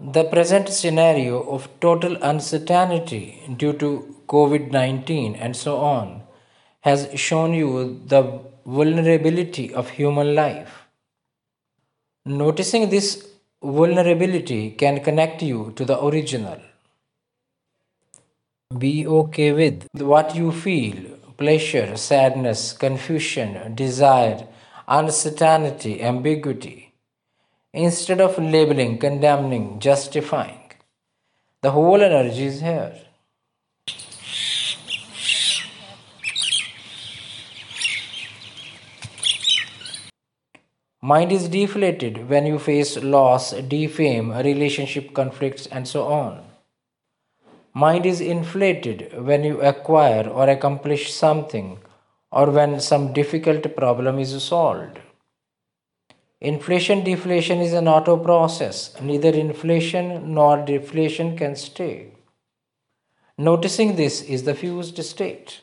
The present scenario of total uncertainty due to COVID 19 and so on has shown you the vulnerability of human life. Noticing this vulnerability can connect you to the original. Be okay with what you feel pleasure, sadness, confusion, desire, uncertainty, ambiguity instead of labeling, condemning, justifying. The whole energy is here. Mind is deflated when you face loss, defame, relationship conflicts, and so on. Mind is inflated when you acquire or accomplish something or when some difficult problem is solved. Inflation deflation is an auto process. Neither inflation nor deflation can stay. Noticing this is the fused state.